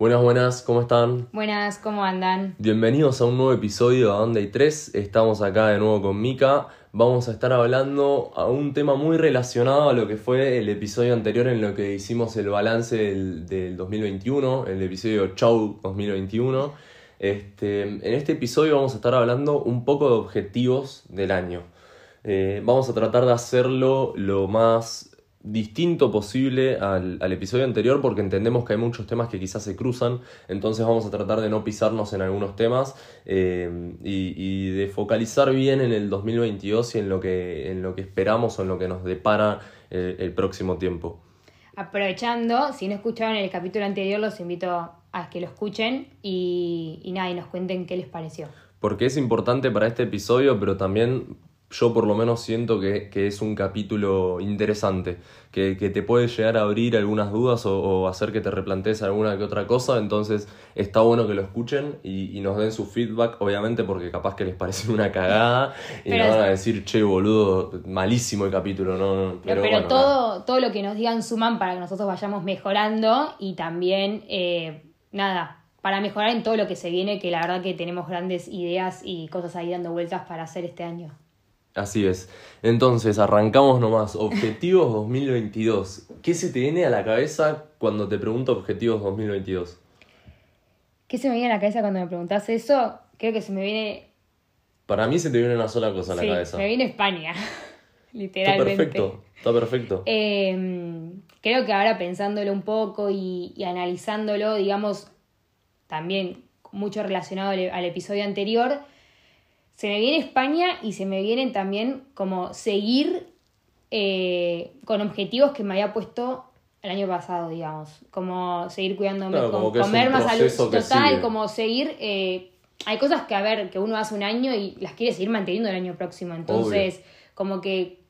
Buenas, buenas, ¿cómo están? Buenas, ¿cómo andan? Bienvenidos a un nuevo episodio de Donde hay 3. Estamos acá de nuevo con Mika. Vamos a estar hablando a un tema muy relacionado a lo que fue el episodio anterior en lo que hicimos el balance del, del 2021, el episodio Chau 2021. Este, en este episodio vamos a estar hablando un poco de objetivos del año. Eh, vamos a tratar de hacerlo lo más distinto posible al, al, episodio anterior porque entendemos que hay muchos temas que quizás se cruzan, entonces vamos a tratar de no pisarnos en algunos temas eh, y, y, de focalizar bien en el 2022 y en lo que, en lo que esperamos o en lo que nos depara el, el próximo tiempo. Aprovechando, si no escucharon el capítulo anterior, los invito a que lo escuchen y, y nada, y nos cuenten qué les pareció. Porque es importante para este episodio, pero también yo por lo menos siento que, que es un capítulo interesante, que, que, te puede llegar a abrir algunas dudas o, o, hacer que te replantees alguna que otra cosa, entonces está bueno que lo escuchen y, y, nos den su feedback, obviamente porque capaz que les parece una cagada y nos van a decir, che, boludo, malísimo el capítulo, ¿no? Pero, pero, pero bueno, todo, todo lo que nos digan suman para que nosotros vayamos mejorando y también, eh, nada, para mejorar en todo lo que se viene, que la verdad que tenemos grandes ideas y cosas ahí dando vueltas para hacer este año. Así es. Entonces, arrancamos nomás. Objetivos 2022. ¿Qué se te viene a la cabeza cuando te pregunto objetivos 2022? ¿Qué se me viene a la cabeza cuando me preguntas eso? Creo que se me viene... Para mí se te viene una sola cosa a la sí, cabeza. me viene España, literalmente. Está perfecto, está perfecto. Eh, creo que ahora pensándolo un poco y, y, analizándolo, digamos, también mucho relacionado al, al episodio anterior, se me viene España y se me vienen también como seguir eh, con objetivos que me había puesto el año pasado, digamos. Como seguir cuidándome, claro, como como comer más salud total, sigue. como seguir. Eh, hay cosas que, a ver, que uno hace un año y las quiere seguir manteniendo el año próximo. Entonces, Obvio. como que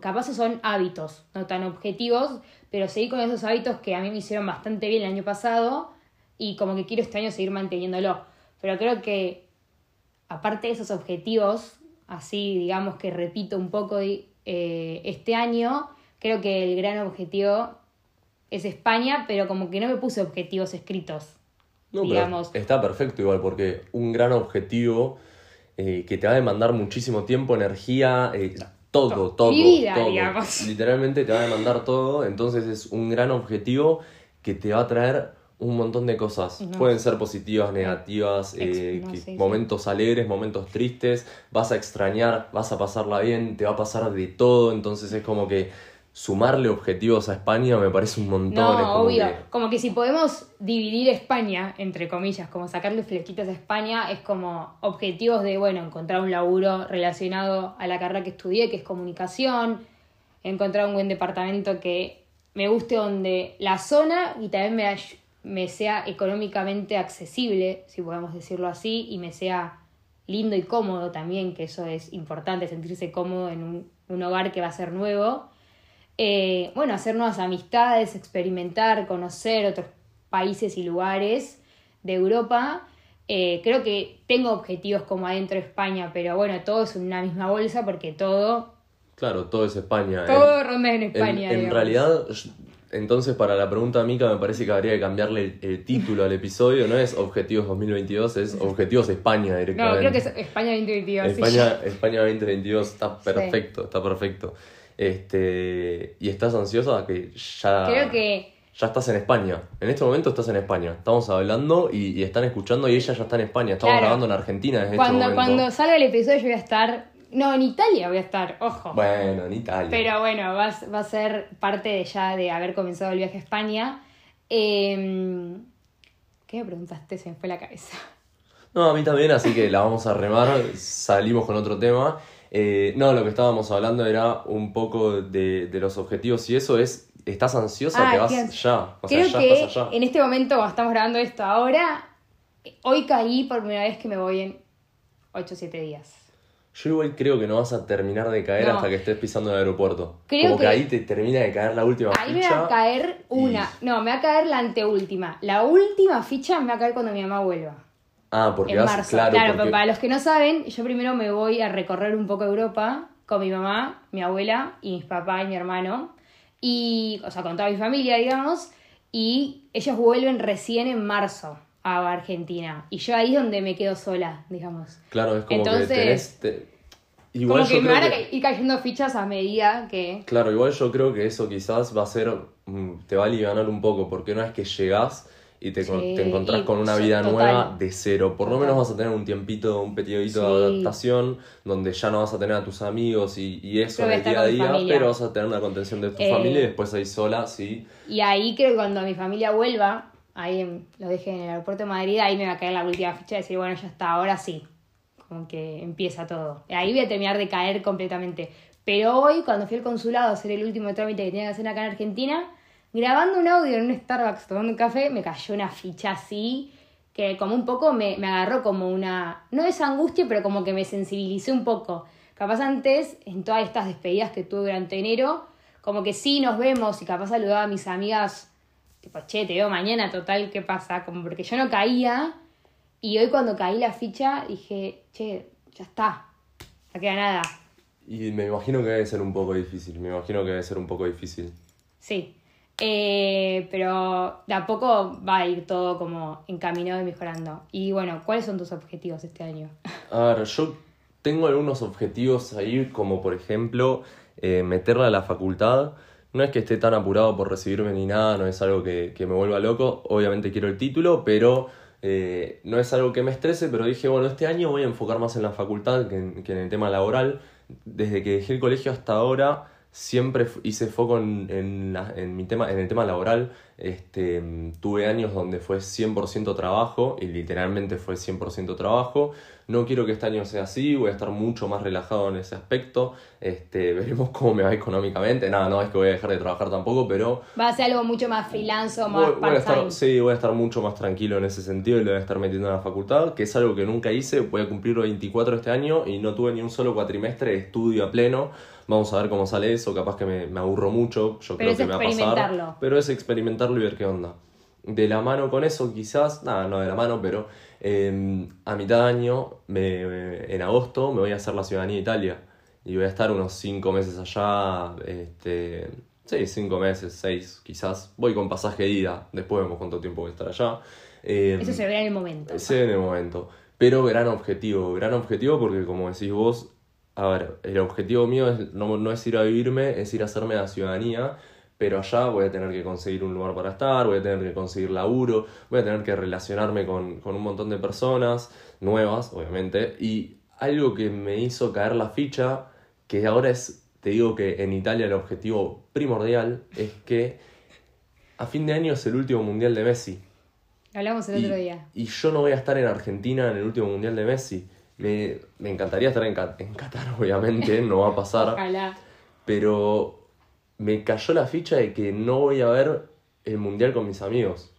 capaz son hábitos, no tan objetivos, pero seguir con esos hábitos que a mí me hicieron bastante bien el año pasado y como que quiero este año seguir manteniéndolo. Pero creo que aparte de esos objetivos, así digamos que repito un poco eh, este año, creo que el gran objetivo es España, pero como que no me puse objetivos escritos. No, digamos. pero está perfecto igual, porque un gran objetivo eh, que te va a demandar muchísimo tiempo, energía, eh, todo, todo. Mi vida, todo. digamos. Literalmente te va a demandar todo, entonces es un gran objetivo que te va a traer un montón de cosas. No. Pueden ser positivas, negativas, eh, no, que, sí, momentos sí. alegres, momentos tristes. Vas a extrañar, vas a pasarla bien, te va a pasar de todo. Entonces es como que sumarle objetivos a España me parece un montón. No, como obvio. Que... Como que si podemos dividir España, entre comillas, como sacarle flequitas a España, es como objetivos de, bueno, encontrar un laburo relacionado a la carrera que estudié, que es comunicación, encontrar un buen departamento que me guste donde la zona y también me me sea económicamente accesible, si podemos decirlo así, y me sea lindo y cómodo también, que eso es importante, sentirse cómodo en un, un hogar que va a ser nuevo. Eh, bueno, hacer nuevas amistades, experimentar, conocer otros países y lugares de Europa. Eh, creo que tengo objetivos como adentro de España, pero bueno, todo es una misma bolsa porque todo... Claro, todo es España. Todo en, ronda en España. En, en realidad, entonces, para la pregunta Mica, me parece que habría que cambiarle el, el, título al episodio. No es Objetivos 2022, es Objetivos España directamente. No, creo que es España 2022. España, sí. España 2022 está perfecto, sí. está perfecto. Este, ¿Y estás ansiosa? Que ya. Creo que. Ya estás en España. En este momento estás en España. Estamos hablando y, y están escuchando y ella ya está en España. Estamos claro. grabando en Argentina desde cuando, este momento. Cuando salga el episodio yo voy a estar no, en Italia voy a estar, ojo. Bueno, en Italia. Pero bueno, va, va a ser parte de ya de haber comenzado el viaje a España. Eh, ¿Qué me preguntaste? Se me fue la cabeza. No, a mí también, así que la vamos a remar. Salimos con otro tema. Eh, no, lo que estábamos hablando era un poco de, de los objetivos y eso es, ¿estás ansiosa? Ah, que vas ya. O creo sea, ya que estás allá. en este momento, estamos grabando esto ahora, hoy caí por primera vez que me voy en 8 o 7 días. Yo igual creo que no vas a terminar de caer no. hasta que estés pisando el aeropuerto. Creo Como que, que, ahí te termina de caer la última ahí ficha. me va a caer una. y... No, me va a caer la anteúltima. La última ficha me va a caer cuando mi mamá vuelva. Ah, porque en vas, marzo. claro. Claro, porque... para los que no saben, yo primero me voy a recorrer un poco Europa con mi mamá, mi abuela y mis papás y mi hermano. Y, o sea, con toda mi familia, digamos. y ellos vuelven recién en marzo a Argentina. Y yo ahí es donde me quedo sola, digamos. Claro, es como Entonces, que tenés... te- Igual como que me van a que- ir cayendo fichas a medida que... Claro, igual yo creo que eso quizás va a ser, mm, te va a aliviar un poco, porque una vez que llegás y te, con- Sí, te encontrás y con una vida total. nueva de cero, por lo Total. menos vas a tener un tiempito, un periodito de Sí. adaptación, donde ya no vas a tener a tus amigos y, y eso en el día a con día, familia. pero vas a tener una contención de tu Eh, familia y después ahí sola, sí. Y ahí creo que cuando mi familia vuelva, ahí en- lo deje en el aeropuerto de Madrid, ahí me va a caer la última ficha de decir, bueno, ya está, ahora sí. Como que empieza todo. Y ahí voy a terminar de caer completamente. Pero hoy, cuando fui al consulado a hacer el último trámite que tenía que hacer acá en Argentina, grabando un audio en un Starbucks tomando un café, me cayó una ficha así que como un poco me, me agarró como una, no es angustia, pero como que me sensibilicé un poco. Capaz antes, en todas estas despedidas que tuve durante enero, como que sí nos vemos y capaz saludaba a mis amigas, tipo, che, te veo mañana, total, ¿qué pasa? Como porque yo no caía y hoy cuando caí la ficha dije, che, ya está, no queda nada. Y me imagino que debe ser un poco difícil, me imagino que debe ser un poco difícil. Sí. Eh, pero de a poco va a ir todo como encaminado y mejorando. Y bueno, ¿cuáles son tus objetivos este año? A ver, yo tengo algunos objetivos ahí, como por ejemplo eh, meterla a la facultad. No es que esté tan apurado por recibirme ni nada, no es algo que, que me vuelva loco. Obviamente quiero el título, pero eh, no es algo que me estrese. Pero dije, bueno, este año voy a enfocar más en la facultad que en, que en el tema laboral. Desde que dejé el colegio hasta ahora, siempre hice foco en, en, la- en mi tema, en el tema laboral. Este, tuve años donde fue 100% trabajo y literalmente fue 100% trabajo. No quiero que este año sea así, voy a estar mucho más relajado en ese aspecto. Este, veremos cómo me va económicamente. Nada, no es que voy a dejar de trabajar tampoco, pero Va a ser algo mucho más freelance o más Voy, voy a estar, part-time. sí, voy a estar mucho más tranquilo en ese sentido y lo voy a estar metiendo en la facultad, que es algo que nunca hice. Voy a cumplir los 24 este año y no tuve ni un solo cuatrimestre de estudio a pleno. Vamos a ver cómo sale eso, capaz que me, me aburro mucho, yo Pero creo es que me va a pasar. experimentarlo. Pero es experimentarlo y ver qué onda. De la mano con eso, quizás, nada, no de la mano, pero eh, a mitad de año, me- me- en agosto, me voy a hacer la ciudadanía de Italia. Y voy a estar unos 5 meses allá, este, sí, 5 meses, 6 quizás. Voy con pasaje de ida, después vemos cuánto tiempo voy a estar allá. Eh, Eso se verá en el momento. sé en el momento. Pero gran objetivo, gran objetivo porque como decís vos, a ver, el objetivo mío es, no, no es ir a vivirme, es ir a hacerme la ciudadanía, pero allá voy a tener que conseguir un lugar para estar, voy a tener que conseguir laburo, voy a tener que relacionarme con, con un montón de personas nuevas, obviamente, y algo que me hizo caer la ficha, que ahora es, te digo que en Italia el objetivo primordial es que a fin de año es el último mundial de Messi. Hablamos el Y, otro día. y yo no voy a estar en Argentina en el último mundial de Messi. Me, me encantaría estar en, en Qatar, obviamente, no va a pasar. Ojalá. Pero me cayó la ficha de que no voy a ver el mundial con mis amigos,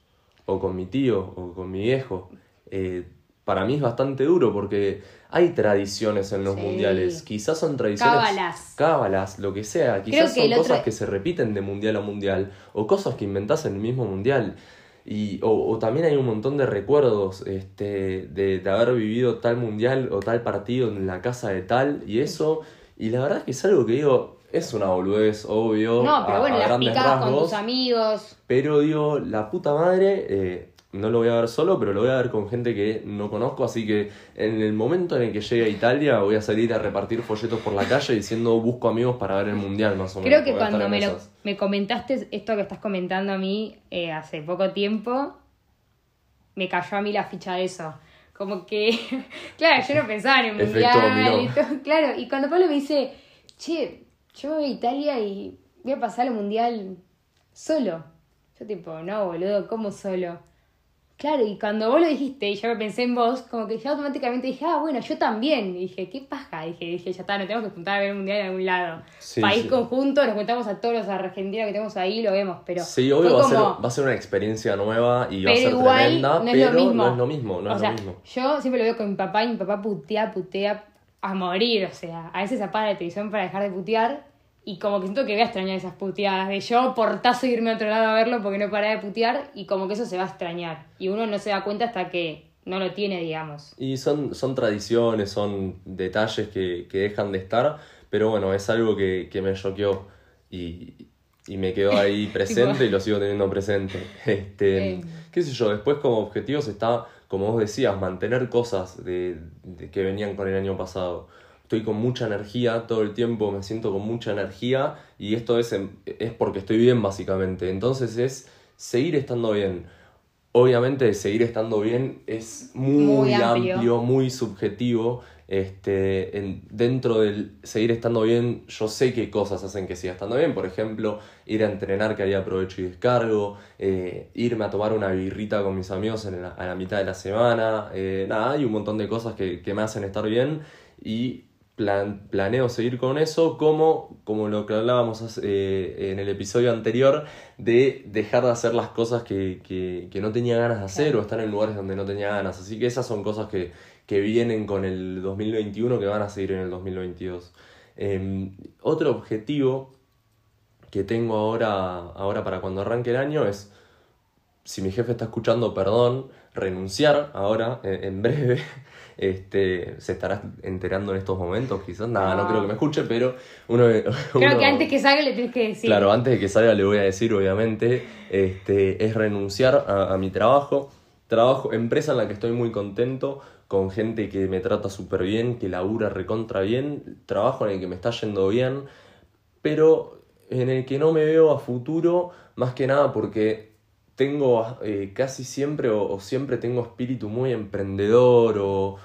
o con mi tío, o con mi viejo. Eh, para mí es bastante duro porque hay tradiciones en los Sí. mundiales. Quizás son tradiciones. Cábalas. Cábalas, lo que sea. Quizás que son otro- cosas que se repiten de mundial a mundial, o cosas que inventás en el mismo mundial. Y, o, o también hay un montón de recuerdos este, de, de haber vivido tal mundial o tal partido en la casa de tal y eso. Y la verdad es que es algo que digo, es una boludez, obvio. No, pero a- bueno, a las con tus amigos. Pero digo, la puta madre, eh, no lo voy a ver solo, pero lo voy a ver con gente que no conozco. Así que en el momento en el que llegue a Italia, voy a salir a repartir folletos por la calle diciendo busco amigos para ver el mundial, más o menos. Creo que cuando me, lo, me comentaste esto que estás comentando a mí eh, hace poco tiempo, me cayó a mí la ficha de eso. Como que, claro, yo no pensaba en el mundial y todo. Claro, y cuando Pablo me dice, che, yo voy a Italia y voy a pasar el mundial solo. Yo tipo, no, boludo, ¿cómo solo? Claro, y cuando vos lo dijiste y yo pensé en vos, como que ya automáticamente dije, ah, bueno, yo también. Y dije, ¿qué paja? Dije, dije, ya está, nos tenemos que juntar a ver el mundial en algún lado. Sí, País sí. conjunto, nos juntamos a todos los argentinos que tenemos ahí, lo vemos, pero. Sí, obvio, va a, ser, va a ser una experiencia nueva y va a ser igual tremenda, no es pero lo mismo. no es lo mismo, no o es sea, lo mismo. yo siempre lo veo con mi papá y mi papá putea, putea a morir. O sea, a veces apaga la televisión para dejar de putear y como que siento que voy a extrañar esas puteadas de yo portazo irme a otro lado a verlo porque no para de putear y como que eso se va a extrañar. Y uno no se da cuenta hasta que no lo tiene, digamos. Y son, son tradiciones, son detalles que, que dejan de estar, pero bueno, es algo que, que me choqueó. Y, y me quedó ahí presente y lo sigo teniendo presente. Este, Eh. qué sé yo, después como objetivos está, como vos decías, mantener cosas de, de que venían con el año pasado. Estoy con mucha energía todo el tiempo, me siento con mucha energía y esto es, es porque estoy bien básicamente. Entonces es seguir estando bien. Obviamente seguir estando bien es muy, Muy amplio. amplio. muy subjetivo. Este, en- dentro del seguir estando bien, yo sé qué cosas hacen que siga estando bien. Por ejemplo, ir a entrenar que ahí aprovecho y descargo, eh, irme a tomar una birrita con mis amigos en la- a la mitad de la semana. eh, nada, hay un montón de cosas que, que me hacen estar bien y plan- planeo seguir con eso como, como lo que hablábamos eh, en el episodio anterior de dejar de hacer las cosas que, que- que no tenía ganas de hacer o estar en lugares donde no tenía ganas. Así que esas son cosas que, que vienen con el 2021 que van a seguir en el 2022. Eh, otro objetivo que tengo ahora, ahora para cuando arranque el año es, si mi jefe está escuchando, perdón, renunciar ahora, en, en breve. Este, se estará enterando en estos momentos, quizás. Nada, no, No. creo que me escuche, pero uno. Creo uno- que antes que salga le tienes que decir. Claro, antes de que salga le voy a decir, obviamente, este, es renunciar a, a mi trabajo. Trabajo, empresa en la que estoy muy contento, con gente que me trata súper bien, que labura recontra bien, trabajo en el que me está yendo bien, pero en el que no me veo a futuro, más que nada porque tengo eh, casi siempre o, o siempre tengo espíritu muy emprendedor o,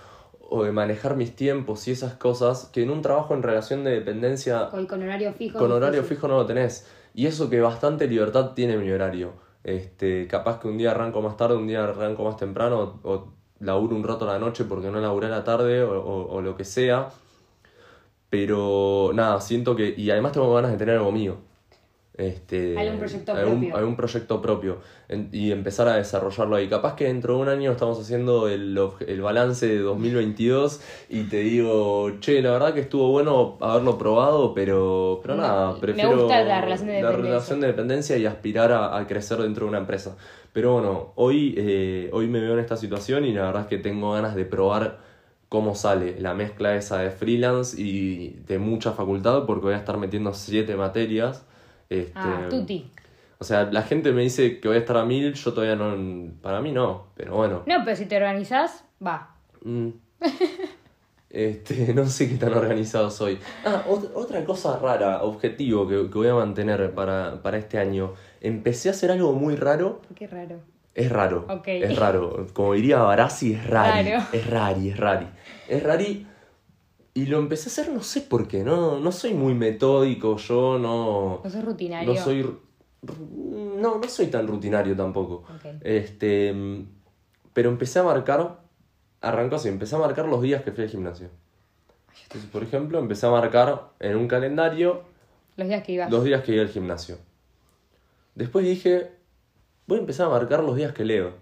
o de manejar mis tiempos y esas cosas que en un trabajo en relación de dependencia Con, con horario fijo. con horario difícil. fijo no lo tenés. Y eso que bastante libertad tiene mi horario. Este, capaz que un día arranco más tarde, un día arranco más temprano, o, o laburo un rato a la noche porque no laburé a la tarde, o lo que sea. Pero nada, siento que. Y además tengo ganas de tener algo mío. Este, Algún proyecto algún- propio. algún proyecto propio. En- y empezar a desarrollarlo ahí. Capaz que dentro de un año estamos haciendo el, el balance de 2022 y te digo, che, la verdad que estuvo bueno haberlo probado, pero, pero Me- nada, me prefiero gusta la relación de la dependencia. relación de dependencia y aspirar a, a crecer dentro de una empresa. Pero bueno, hoy, eh, hoy me veo en esta situación y la verdad es que tengo ganas de probar cómo sale la mezcla esa de freelance y de mucha facultad porque voy a estar metiendo siete materias. Este, Ah, tuti. o sea, la gente me dice que voy a estar a mil, yo todavía no. Para mí no, pero bueno. No, pero si te organizás, va. Mm. Este, no sé qué tan organizado soy. Ah, ot- otra cosa rara, objetivo que, que voy a mantener para, para este año. Empecé a hacer algo muy raro. Qué raro. Es raro. Ok. Es raro. Como diría Barassi, es rari. Raro. Es rari, es rari. Es rari. Y lo empecé a hacer, no sé por qué. No, no soy muy metódico, yo no. No sos rutinario. No soy. No, no soy tan rutinario tampoco. Este. Pero empecé a marcar. Arrancó así, empecé a marcar los días que fui al gimnasio. Entonces, por ejemplo, empecé a marcar en un calendario Los días que ibas. los días que iba al gimnasio. Después dije, voy a empezar a marcar los días que leo.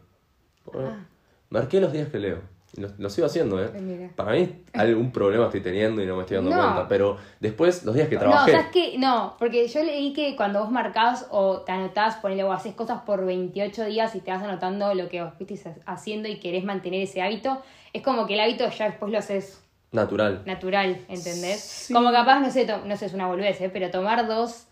Bueno, Ah. Marqué los días que leo. Lo, lo sigo haciendo, ¿eh? Eh, mira. Para mí algún problema estoy teniendo y no me estoy dando No. cuenta. Pero después, los días que No, trabajé. ¿sabes qué? No, porque yo leí que cuando vos marcás o te anotás, ponele o haces cosas por 28 días y te vas anotando lo que vos fuiste haciendo y querés mantener ese hábito, es como que el hábito ya después lo haces Natural. natural, ¿entendés? Sí. Como capaz, no sé, to- no sé, es una boludez, ¿eh? pero tomar dos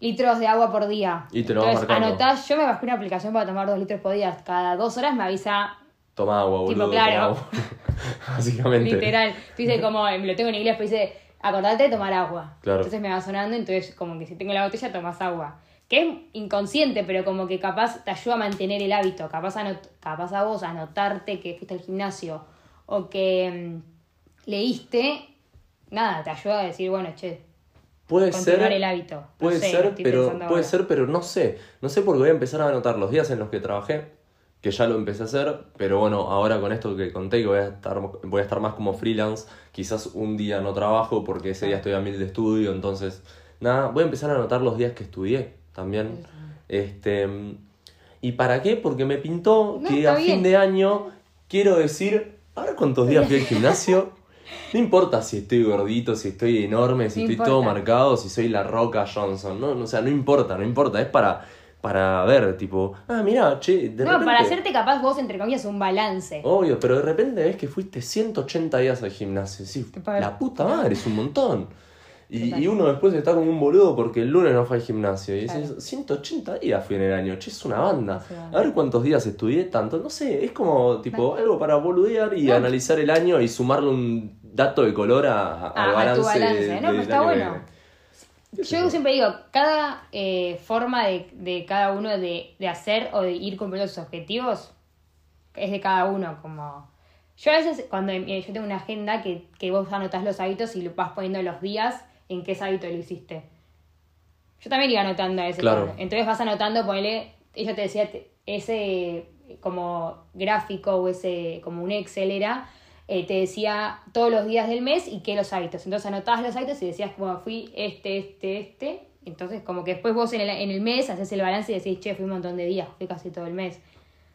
litros de agua por día. Y te lo vas Entonces, marcando. anotás, yo me bajé una aplicación para tomar dos litros por día. Cada dos horas me avisa Toma agua, boludo. Tipo, toma claro. agua. Básicamente. Literal. Tú dices como, eh, lo tengo en inglés, pero dice, acordate de tomar agua. Claro. Entonces me va sonando, entonces como que si tengo la botella tomas agua. Que es inconsciente, pero como que capaz te ayuda a mantener el hábito. Capaz, anot- capaz a vos anotarte que fuiste al gimnasio o que mm, leíste, nada, te ayuda a decir, bueno, che, Puede ser. el hábito. No Puede sé, ser, pero puede ahora. ser, pero no sé. No sé porque voy a empezar a anotar los días en los que trabajé, que ya lo empecé a hacer, pero bueno, ahora con esto que conté que voy a estar voy a estar más como freelance, quizás un día no trabajo porque ese día estoy a mil de estudio, entonces nada, voy a empezar a anotar los días que estudié también. Este, ¿y para qué? Porque me pintó No, que a bien. fin de año quiero decir, a ver cuántos días fui al gimnasio. No importa si estoy gordito, si estoy enorme, si No estoy todo marcado, si soy la Roca Johnson. No, no, o sea, no importa, no importa. Es para, para ver, tipo, ah, mira, che, de No, repente. para hacerte capaz vos, entre comillas, un balance. Obvio, pero de repente ves que fuiste 180 días al gimnasio. Sí, la puta madre, es un montón. Y, y uno después está como un boludo porque el lunes no fue al gimnasio. Y dices, Claro. 180 días fui en el año, che, es una banda. A ver cuántos días estudié tanto. No sé, es como tipo algo para boludear y No. analizar el año y sumarle un dato de color a, al A- a balance. tu balance. de- No, pero está bueno. Viene. ¿Qué sé Yo siempre digo, cada eh, forma de, de cada uno de, de hacer o de ir cumpliendo sus objetivos es de cada uno. Como yo a veces cuando eh, yo tengo una agenda que, que vos anotás los hábitos y lo vas poniendo los días en qué hábito lo hiciste. Yo también iba anotando a ese Claro. Entonces vas anotando, ponele, ella te decía, ese como gráfico o ese como un Excel era, eh, te decía todos los días del mes y qué los hábitos. Entonces anotabas los hábitos y decías como fui este, este, este. Entonces como que después vos en el, en el mes haces el balance y decís, che, fui un montón de días, fui casi todo el mes.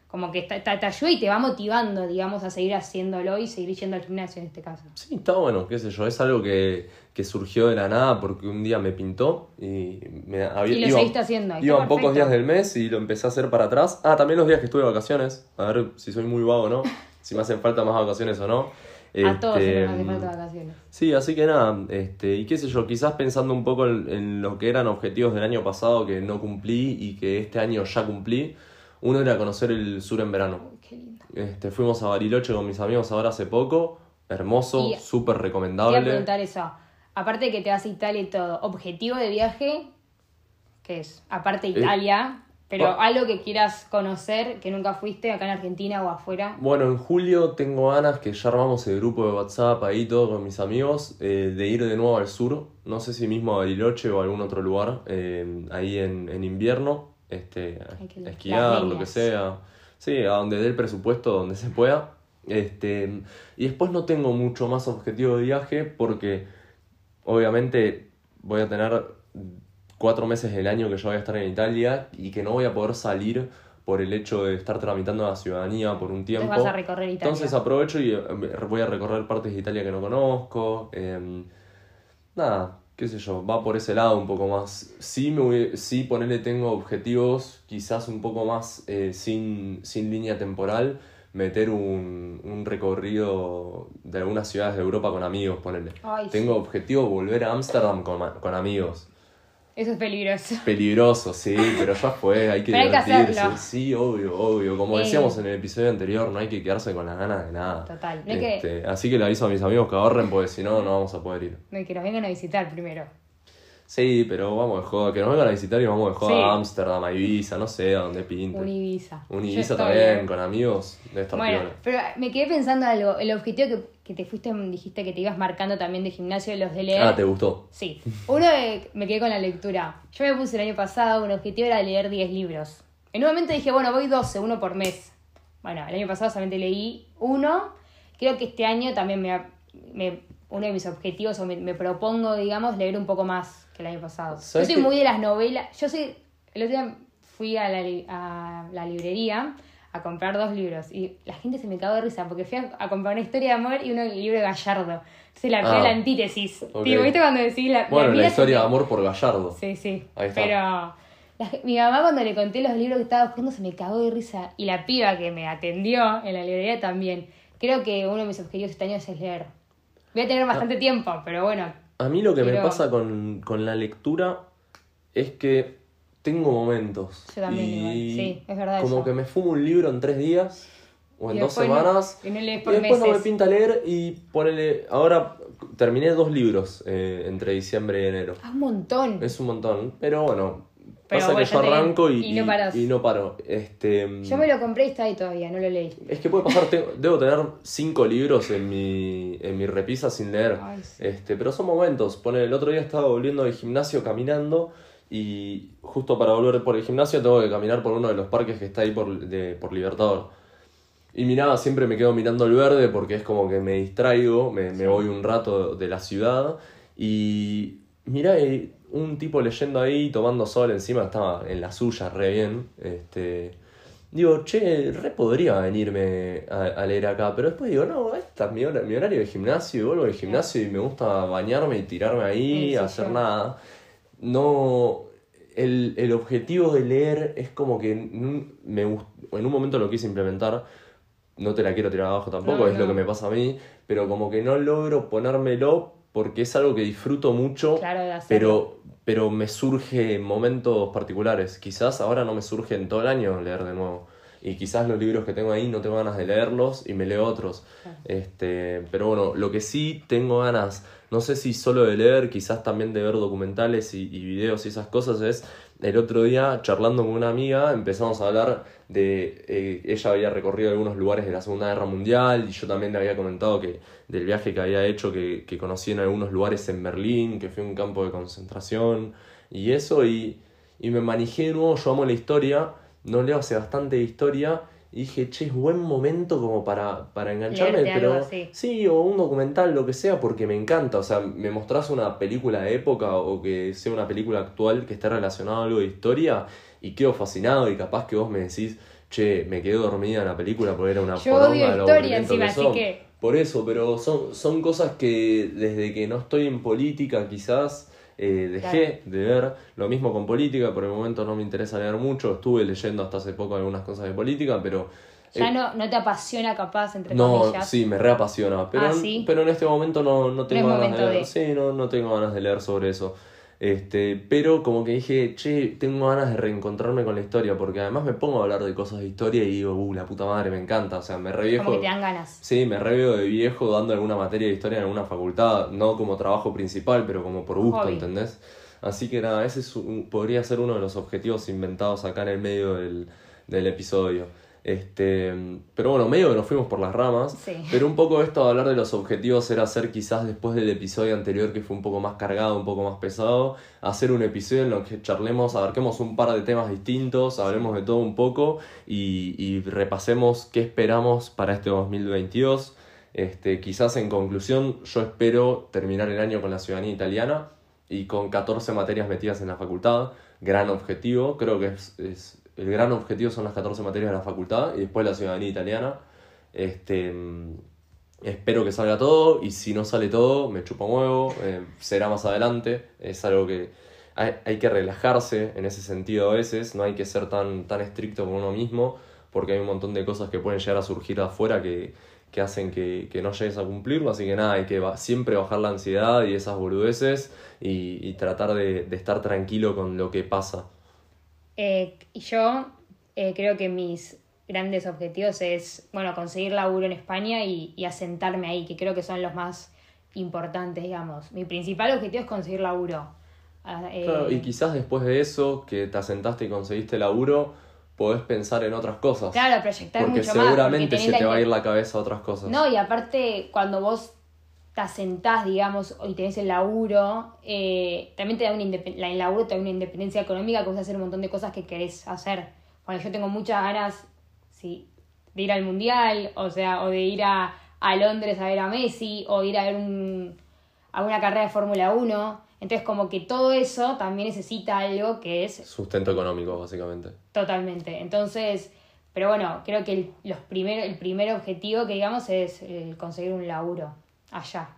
Como que te, te, ayuda y te va motivando, digamos, a seguir haciéndolo y seguir yendo al gimnasio en este caso. Sí, está bueno, qué sé yo, es algo que, que surgió de la nada porque un día me pintó y me había... Y lo iba- seguiste haciendo, está Iban pocos días del mes y lo empecé a hacer para atrás. Ah, también los días que estuve de vacaciones, a ver si soy muy vago o no, si me hacen falta más vacaciones o no. A todos Este, nos hace falta vacaciones. Sí, así que nada, este, y qué sé yo, quizás pensando un poco en, en lo que eran objetivos del año pasado que no cumplí y que este año ya cumplí, uno era conocer el sur en verano. Qué lindo. Este, fuimos a Bariloche con mis amigos ahora hace poco, hermoso, súper Te a recomendable. preguntar eso. Aparte de que te vas a Italia y todo, ¿objetivo de viaje? ¿Qué es? Aparte de Eh, Italia, pero oh. algo que quieras conocer que nunca fuiste acá en Argentina o afuera. Bueno, en julio tengo ganas que ya armamos el grupo de WhatsApp ahí todo con mis amigos eh, de ir de nuevo al sur, no sé si mismo a Bariloche o a algún otro lugar, eh, ahí en, en invierno, este, a- esquiar, lo que sea, sí, a donde dé el presupuesto, donde se pueda. Este, y después no tengo mucho más objetivo de viaje porque obviamente voy a tener cuatro meses del año que yo voy a estar en Italia y que no voy a poder salir por el hecho de estar tramitando la ciudadanía por un tiempo. Entonces vas a recorrer Italia. Entonces aprovecho y eh, voy a recorrer partes de Italia que no conozco. eh, nada, qué sé yo, va por ese lado un poco más. Sí, me voy- sí ponerle tengo objetivos quizás un poco más eh, sin, sin línea temporal. Meter un, un recorrido de algunas ciudades de Europa con amigos, ponerle. Ay, sí. Tengo objetivo volver a Ámsterdam con, con amigos. Eso es peligroso. Peligroso, sí, pero ya fue, hay que Pero hay que divertirse. sí, obvio, obvio. Como decíamos en el episodio anterior, no hay que quedarse con las ganas de nada. Total. No hay que- Este, Así que le aviso a mis amigos que ahorren, porque si no, no vamos a poder ir. No, que nos vengan a visitar primero. Sí, pero vamos de joda, que nos vengan a visitar y vamos de joda Sí. a Ámsterdam, a Ibiza, no sé, a donde pinte. Un Ibiza. Un Ibiza también, con amigos, de estar Bueno, piola. pero me quedé pensando algo. El objetivo que, que te fuiste, dijiste que te ibas marcando también de gimnasio, los de leer. Ah, ¿te gustó? Sí. Uno de- me quedé con la lectura. Yo me puse el año pasado, un objetivo era leer 10 libros. En un momento dije, bueno, voy 12, uno por mes. Bueno, el año pasado solamente leí uno. Creo que este año también me, me- uno de mis objetivos, o me, me propongo, digamos, leer un poco más que el año pasado. Yo ¿Sabes soy muy de las novelas. Yo soy. El otro día fui a la, a la librería a comprar dos libros y la gente se me cagó de risa porque fui a, a comprar una historia de amor y uno el libro de Gallardo. Entonces la Ah. la antítesis. Ok. Tipo, ¿viste cuando decís la, Bueno, la historia de amor por Gallardo. Sí, sí. Ahí está. Pero la- mi mamá cuando le conté los libros que estaba buscando se me cagó de risa. Y la piba que me atendió en la librería también. Creo que uno de mis objetivos este año es leer. Voy a tener bastante tiempo, pero bueno. A mí lo que me pasa con, con la lectura es que tengo momentos. Yo también y igual, sí, es verdad Como eso. que me fumo un libro en tres días o en Y dos después no- semanas. y no lees y por después no me meses. pinta leer y ponele. Ahora terminé dos libros eh, entre diciembre y enero. Ah, un montón. Es un montón, pero bueno. Pero pasa que yo arranco y, y no y no paro. Este, Yo me lo compré y está ahí todavía, no lo leí. Es que puede pasar, tengo- debo tener cinco libros en mi, en mi repisa sin leer. Ay, sí. Este, pero son momentos. Pone, el otro día estaba volviendo del gimnasio caminando y justo para volver por el gimnasio tengo que caminar por uno de los parques que está ahí por, de, por Libertador. Y miraba, siempre me quedo mirando el verde porque es como que me distraigo, me, me voy un rato de la ciudad y mirá y un tipo leyendo ahí, tomando sol encima, estaba en la suya, re bien. Este, digo, che, re podría venirme a, a leer acá, pero después digo, no, este es mi, hora- mi horario de gimnasio, y vuelvo del gimnasio y me gusta bañarme y tirarme ahí, Sí, sí, hacer nada. No, el, el objetivo de leer es como que en, me, gust- en un momento lo quise implementar, no te la quiero tirar abajo tampoco, No, es lo que me pasa a mí, pero como que no logro ponérmelo porque es algo que disfruto mucho, Claro, de pero, pero me surge en momentos particulares. Quizás ahora no me surge en todo el año leer de nuevo. Y quizás los libros que tengo ahí no tengo ganas de leerlos y me leo otros. Este, pero bueno, lo que sí tengo ganas, no sé si solo de leer, quizás también de ver documentales y, y videos y esas cosas, es el otro día charlando con una amiga empezamos a hablar de, eh, ella había recorrido algunos lugares de la Segunda Guerra Mundial y yo también le había comentado que del viaje que había hecho, que, que conocí en algunos lugares en Berlín, que fue un campo de concentración y eso, y, y me manejé de nuevo, yo amo la historia, no leo hace bastante de historia, y dije, che, es buen momento como para, para engancharme, Leerte pero algo así. sí, o un documental, lo que sea, porque me encanta, o sea, me mostrás una película de época o que sea una película actual que esté relacionada a algo de historia, y quedo fascinado, y capaz que vos me decís, che, me quedé dormida en la película porque era una Yo odio historia encima, que así que- Por eso, pero son, son cosas que desde que no estoy en política quizás eh, dejé de ver. Lo mismo con política, por el momento no me interesa leer mucho. Estuve leyendo hasta hace poco algunas cosas de política, pero... Ya eh, no, no te apasiona capaz, entre no, comillas. sí, me reapasiona. Pero, Ah, ¿sí? pero en este momento no, no tengo No ganas de leer. de- Sí, no, no tengo ganas de leer sobre eso. Este, pero como que dije, che, tengo ganas de reencontrarme con la historia, porque además me pongo a hablar de cosas de historia y digo, uh, la puta madre, me encanta. O sea, me reviejo. Como que te dan ganas. Sí, me reveo de viejo dando alguna materia de historia en alguna facultad, no como trabajo principal, pero como por gusto, Hobby. ¿entendés? Así que nada, ese es un- podría ser uno de los objetivos inventados acá en el medio del, del episodio. Este, pero bueno, medio que nos fuimos por las ramas. Sí. Pero un poco esto de hablar de los objetivos era hacer quizás después del episodio anterior que fue un poco más cargado, un poco más pesado, hacer un episodio en el que charlemos, abarquemos un par de temas distintos, hablemos de todo un poco y, y repasemos qué esperamos para este 2022. Este, quizás en conclusión, yo espero terminar el año con la ciudadanía italiana y con 14 materias metidas en la facultad. Gran objetivo, creo que es, es- el gran objetivo son las 14 materias de la facultad y después la ciudadanía italiana. Este, espero que salga todo y si no sale todo, me chupo un huevo, eh, será más adelante. Es algo que hay, hay que relajarse en ese sentido a veces, no hay que ser tan, tan estricto con uno mismo porque hay un montón de cosas que pueden llegar a surgir afuera que, que hacen que, que no llegues a cumplirlo, así que nada, hay que siempre bajar la ansiedad y esas boludeces y, tratar de estar tranquilo con lo que pasa. Eh, y yo eh, creo que mis grandes objetivos es, bueno, conseguir laburo en España y, y asentarme ahí, que creo que son los más importantes, digamos. Mi principal objetivo es conseguir laburo. Ah, eh, Claro, y quizás después de eso, que te asentaste y conseguiste laburo, podés pensar en otras cosas. claro, proyectar porque mucho más. seguramente tenés se te va a ir la cabeza a otras cosas. No, y aparte, cuando vos te asentás, digamos, y tenés el laburo, eh, también te da una indep- la, el laburo te da una independencia económica que vas a hacer un montón de cosas que querés hacer. Bueno, yo tengo muchas ganas, sí, de ir al mundial, o sea, o de ir a, a Londres a ver a Messi, o ir a ver un, a una carrera de Fórmula 1. Entonces, como que todo eso también necesita algo que es Sustento económico, básicamente. Totalmente. Entonces, pero bueno, creo que el, los primer, el primer objetivo que digamos es el conseguir un laburo allá.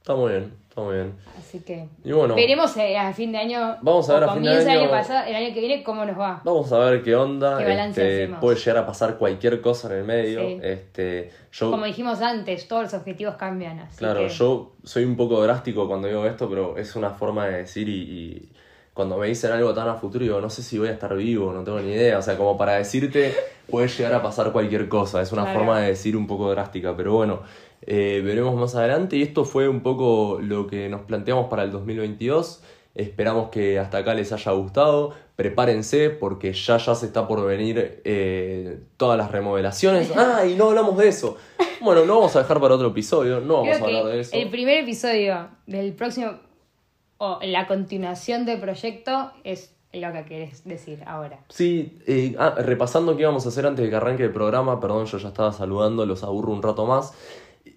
Está muy bien, está muy bien. Así que Y bueno, veremos eh, a fin de año. Vamos a ver a fin de año- año pasado, el año que viene, cómo nos va. vamos a ver qué onda. ¿Qué balance este, puede llegar a pasar cualquier cosa en el medio. Sí. Este, yo, Como dijimos antes, todos los objetivos cambian. Así Claro, que- yo soy un poco drástico cuando digo esto, pero es una forma de decir y, y cuando me dicen algo tan a futuro digo, no sé si voy a estar vivo, no tengo ni idea. O sea, como para decirte, puede llegar a pasar cualquier cosa. Es una Claro. forma de decir un poco drástica, pero bueno, eh, veremos más adelante. Y esto fue un poco lo que nos planteamos para el 2022. Esperamos que hasta acá les haya gustado. Prepárense porque ya ya se está por venir eh, todas las remodelaciones. ¡Ah! Y no hablamos de eso. Bueno, lo vamos a dejar para otro episodio. No vamos Creo a hablar de eso. el primer episodio del próximo, o la continuación del proyecto, es lo que querés decir ahora. Sí, eh, ah, repasando qué íbamos a hacer antes de que arranque el programa, perdón, yo ya estaba saludando, los aburro un rato más.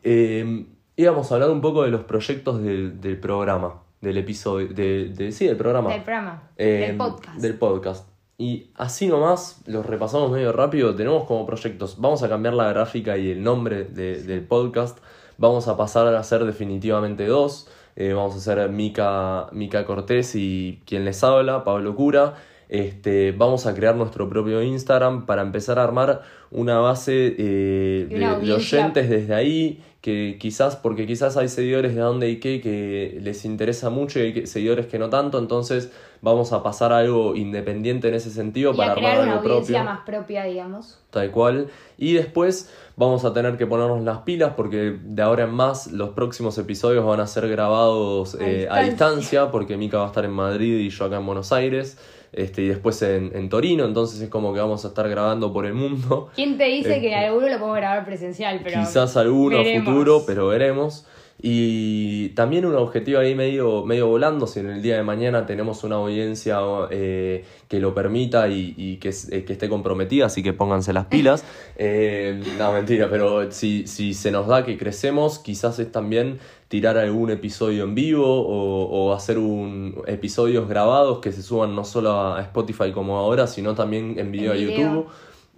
Eh, íbamos a hablar un poco de los proyectos del, del programa, del episodio, de, de- sí, del programa. Del programa, Eh, del podcast. Del podcast. Y así nomás, los repasamos medio rápido, tenemos como proyectos, vamos a cambiar la gráfica y el nombre de- del podcast, vamos a pasar a ser definitivamente dos, Eh, vamos a hacer Mica, Mica Cortés y quien les habla, Pablo Cura. Este, vamos a crear nuestro propio Instagram para empezar a armar una base eh, una de, oyentes desde ahí, que quizás, porque quizás hay seguidores de Donde y qué que les interesa mucho y hay que- seguidores que no tanto, entonces vamos a pasar a algo independiente en ese sentido Y para a crear armar una audiencia propio. más propia, digamos. Tal cual. Y después vamos a tener que ponernos las pilas porque de ahora en más los próximos episodios van a ser grabados A eh, a distancia. distancia porque Mika va a estar en Madrid y yo acá en Buenos Aires. Este, y después en, en Torino, entonces es como que vamos a estar grabando por el mundo. ¿Quién te dice Este. que alguno lo podemos grabar presencial? Pero Quizás alguno veremos. futuro, pero veremos. Y también un objetivo ahí medio, medio volando, si en el día de mañana tenemos una audiencia eh, que lo permita y, y que, eh, que esté comprometida, así que pónganse las pilas. Eh, no, mentira, pero si, si se nos da que crecemos, quizás es también tirar algún episodio en vivo o, o hacer un, episodios grabados que se suban no solo a Spotify como ahora, sino también en video a video. YouTube.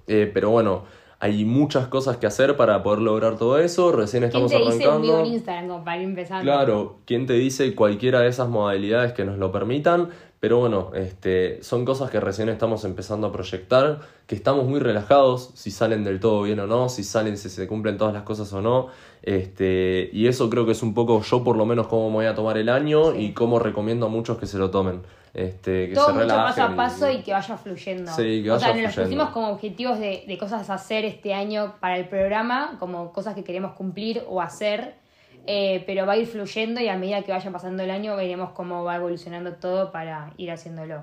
Eh, pero bueno, hay muchas cosas que hacer para poder lograr todo eso. Recién ¿Quién estamos te dice un arrancando. Instagram como para ir empezando? Claro, ¿quién te dice cualquiera de esas modalidades que nos lo permitan? Pero bueno, este, son cosas que recién estamos empezando a proyectar, que estamos muy relajados, si salen del todo bien o no, si salen, si se cumplen todas las cosas o no. Este, y eso creo que es un poco yo por lo menos cómo me voy a tomar el año Sí. y cómo recomiendo a muchos que se lo tomen. Este, que Todo se mucho paso a paso y que vaya fluyendo. Sí, que o sea, vaya nos fluyendo. pusimos como objetivos de, de cosas a hacer este año para el programa, como cosas que queremos cumplir o hacer, eh, pero va a ir fluyendo y a medida que vaya pasando el año veremos cómo va evolucionando todo para ir haciéndolo.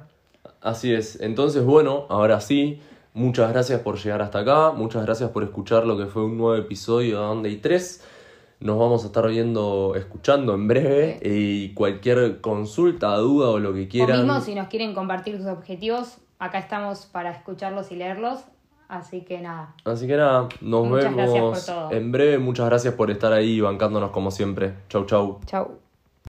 Así es. Entonces, bueno, ahora sí, muchas gracias por llegar hasta acá, muchas gracias por escuchar lo que fue un nuevo episodio de Donde hay tres. Nos vamos a estar viendo, escuchando en breve y cualquier consulta, duda o lo que O quieran. mismo si nos quieren compartir sus objetivos, acá estamos para escucharlos y leerlos. Así que nada, Así que nada, nos Muchas gracias por vemos todo. en breve. Muchas gracias por estar ahí bancándonos como siempre. Chau, chau. chau.